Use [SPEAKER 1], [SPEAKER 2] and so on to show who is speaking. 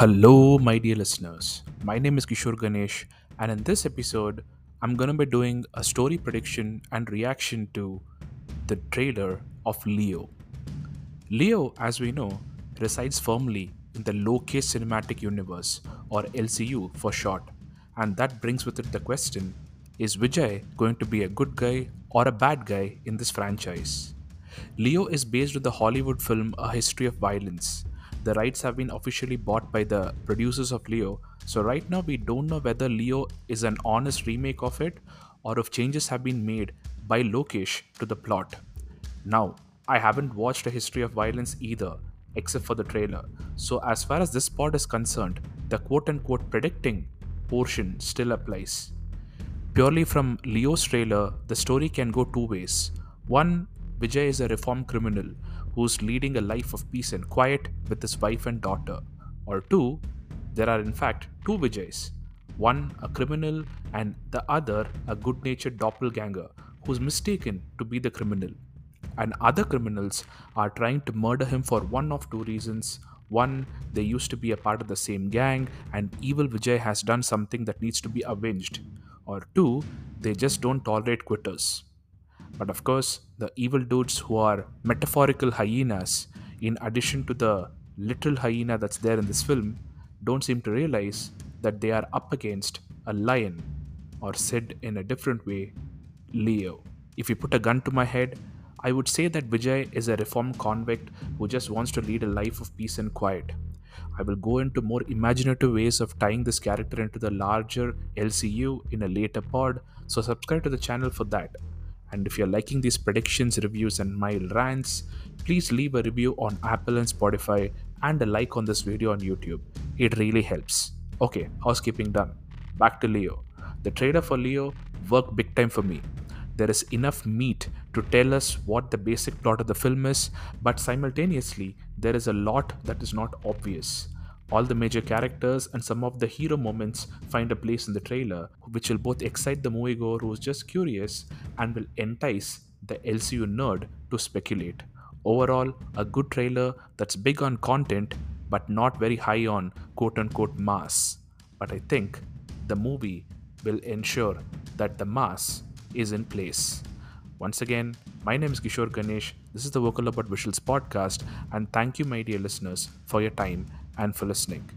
[SPEAKER 1] Hello, my dear listeners. My name is Kishore Ganesh, and in this episode, I'm to be doing a story prediction and reaction to the trailer of Leo. Leo, as we know, resides firmly in the Loki Cinematic Universe, or LCU for short, and that brings with it the question is Vijay going to be a good guy or a bad guy in this franchise? Leo is based on the Hollywood film A History of Violence. The rights have been officially bought by the producers of Leo, so right now we don't know whether Leo is an honest remake of it or if changes have been made by Lokesh to the plot. Now, I haven't watched A History of Violence either, except for the trailer, so as far as this part is concerned, the quote unquote predicting portion still applies. Purely from Leo's trailer, the story can go two ways. One, Vijay is a reformed criminal who's leading a life of peace and quiet with his wife and daughter. Or two, there are in fact two Vijays one a criminal and the other a good natured doppelganger who's mistaken to be the criminal. And other criminals are trying to murder him for one of two reasons. One, they used to be a part of the same gang, and evil Vijay has done something that needs to be avenged. Or two, they just don't tolerate quitters. But of course, the evil dudes who are metaphorical hyenas, in addition to the literal hyena that's there in this film, don't seem to realize that they are up against a lion, or said in a different way, Leo. If you put a gun to my head, I would say that Vijay is a reformed convict who just wants to lead a life of peace and quiet. I will go into more imaginative ways of tying this character into the larger LCU in a later pod, so subscribe to the channel for that. And if you're liking these predictions, reviews, and my rants, please leave a review on Apple and Spotify and a like on this video on YouTube. It really helps. Okay, housekeeping done. Back to Leo. The trailer for Leo worked big time for me. There is enough meat to tell us what the basic plot of the film is, but simultaneously, there is a lot that is not obvious. All the major characters and some of the hero moments find a place in the trailer, which will both excite the moviegoer who is just curious and will entice the LCU nerd to speculate. Overall, a good trailer that's big on content but not very high on quote unquote mass. But I think the movie will ensure that the mass is in place. Once again, my name is Kishore Ganesh. This is the Vocal About Visuals podcast, and thank you, my dear listeners, for your time and for listening.